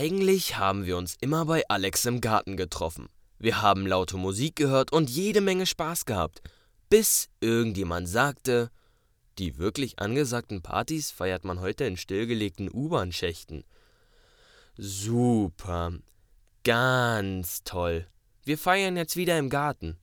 Eigentlich haben wir uns immer bei Alex im Garten getroffen. Wir haben laute Musik gehört und jede Menge Spaß gehabt, bis irgendjemand sagte, die wirklich angesagten Partys feiert man heute in stillgelegten U-Bahn-Schächten. Super, ganz toll. Wir feiern jetzt wieder im Garten.